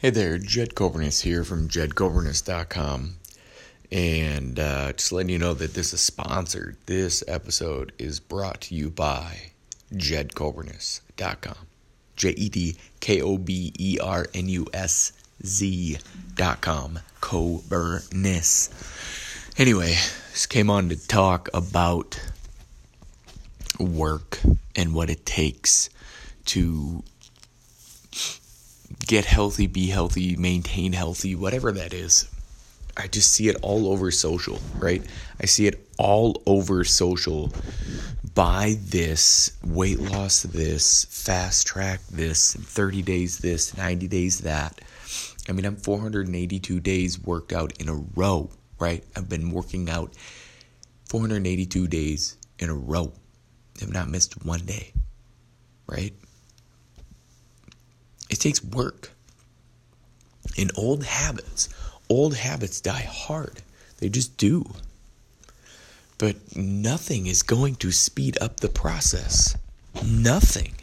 Hey there, Jed Kobernusz here from jedkobernusz.com. And uh, just letting you know that this is sponsored. This episode is brought to you by jedkobernusz.com. J E D K O B E R N U S Z.com. Kobernusz. Anyway, just came on to talk about work and what it takes to get healthy, be healthy, maintain healthy, whatever that is. I just see it all over social, right? I see it all over social. Buy this, weight loss this, fast track this, 30 days this, 90 days that. I mean, I'm 482 days worked out in a row, right? I've been working out 482 days in a row. I've not missed one day, right? It takes work. And old habits, old habits die hard. They just do. But nothing is going to speed up the process. Nothing.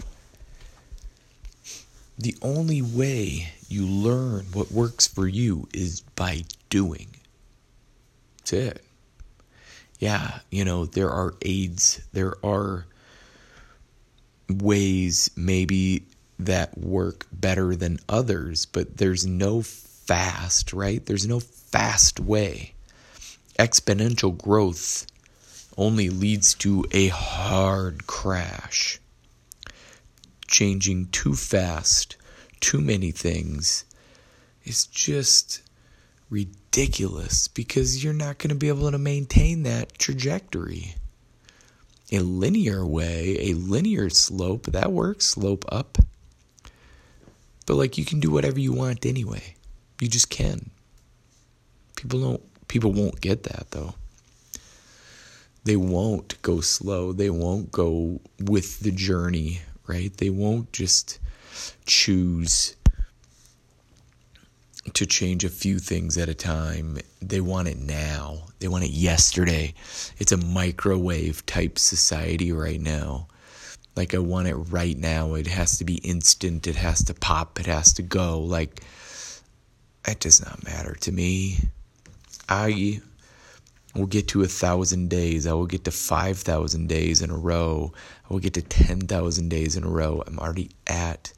The only way you learn what works for you is by doing. That's it. Yeah, you know, there are aids, there are ways maybe that work better than others, but there's no fast, right? There's no fast way. Exponential growth only leads to a hard crash. Changing too fast, too many things is just ridiculous because you're not going to be able to maintain that trajectory. A linear way, a linear slope, that works, slope up. But like you can do whatever you want anyway. You just can. People don't people won't get that though. They won't go slow. They won't go with the journey, right? They won't just choose to change a few things at a time. They want it now. They want it yesterday. It's a microwave type society right now. Like I want it right now. It has to be instant. It has to pop. It has to go. Like it does not matter to me. I will get to a thousand days. I will get to five thousand days in a row. I will get to ten thousand days in a row. I'm already at,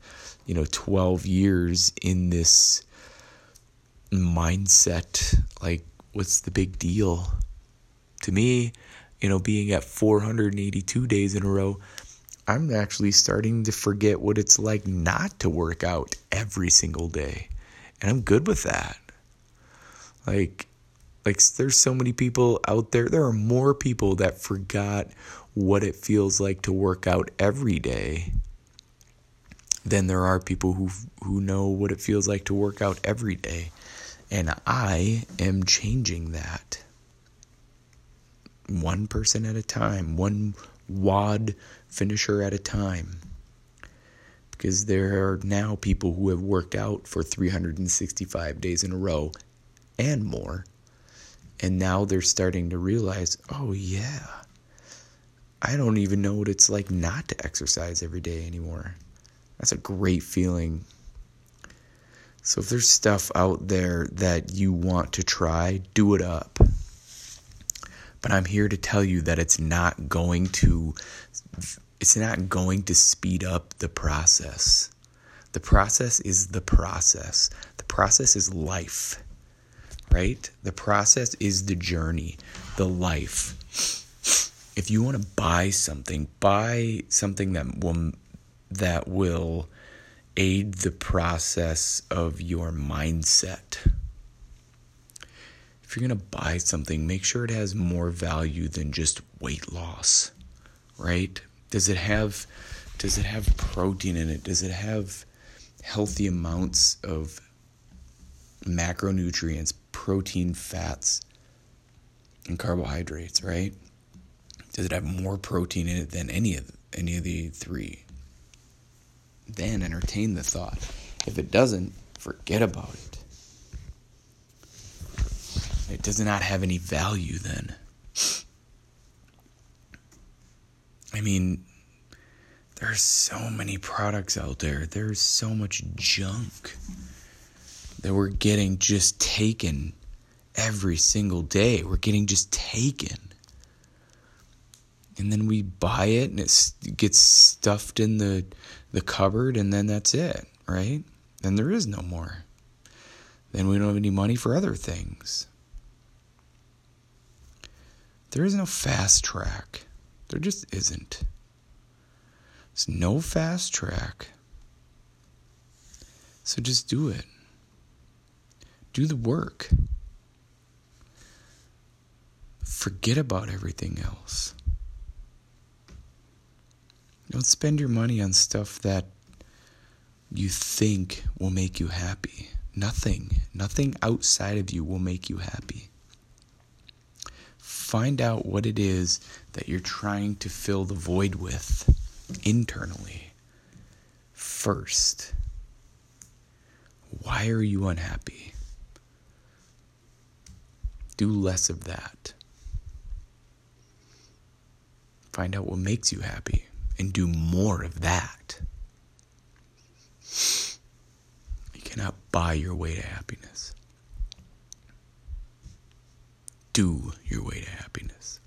you know, twelve years in this mindset. Like, what's the big deal? To me, you know, being at 482 days in a row, I'm actually starting to forget what it's like not to work out every single day. And I'm good with that. Like like there's so many people out there. There are more people that forgot what it feels like to work out every day than there are people who who know what it feels like to work out every day. And I am changing that. One person at a time, one WOD finisher at a time. Because there are now people who have worked out for 365 days in a row and more. And now they're starting to realize, oh, yeah, I don't even know what it's like not to exercise every day anymore. That's a great feeling. So if there's stuff out there that you want to try, do it up. But I'm here to tell you that it's not going to it's not going to speed up the process. The process is the process. The process is life. Right? The process is the journey, the life. If you want to buy something, buy something that will that will aid the process of your mindset if you're going to buy something, make sure it has more value than just weight loss, right? Does it have does it have protein in it? Does it have healthy amounts of macronutrients, protein, fats, and carbohydrates, right? Does it have more protein in it than any of any of the three? Then entertain the thought. If it doesn't, forget about it. It does not have any value then. I mean, there's so many products out there. There's so much junk. that we're getting just taken every single day. We're getting just taken. And then we buy it and it gets stuffed in the the cupboard and then that's it, right? Then there is no more. Then we don't have any money for other things. There is no fast track. There just isn't. There's no fast track. So just do it. Do the work. Forget about everything else. Don't spend your money on stuff that you think will make you happy. Nothing, nothing outside of you will make you happy. Find out what it is that you're trying to fill the void with internally first. Why are you unhappy? Do less of that. Find out what makes you happy and do more of that. You cannot buy your way to happiness. Do your way to happiness.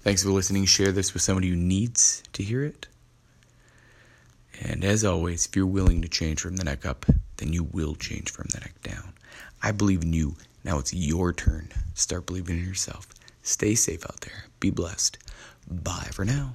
Thanks for listening. Share this with somebody who needs to hear it. And as always, if you're willing to change from the neck up, then you will change from the neck down. I believe in you. Now it's your turn. Start believing in yourself. Stay safe out there. Be blessed. Bye for now.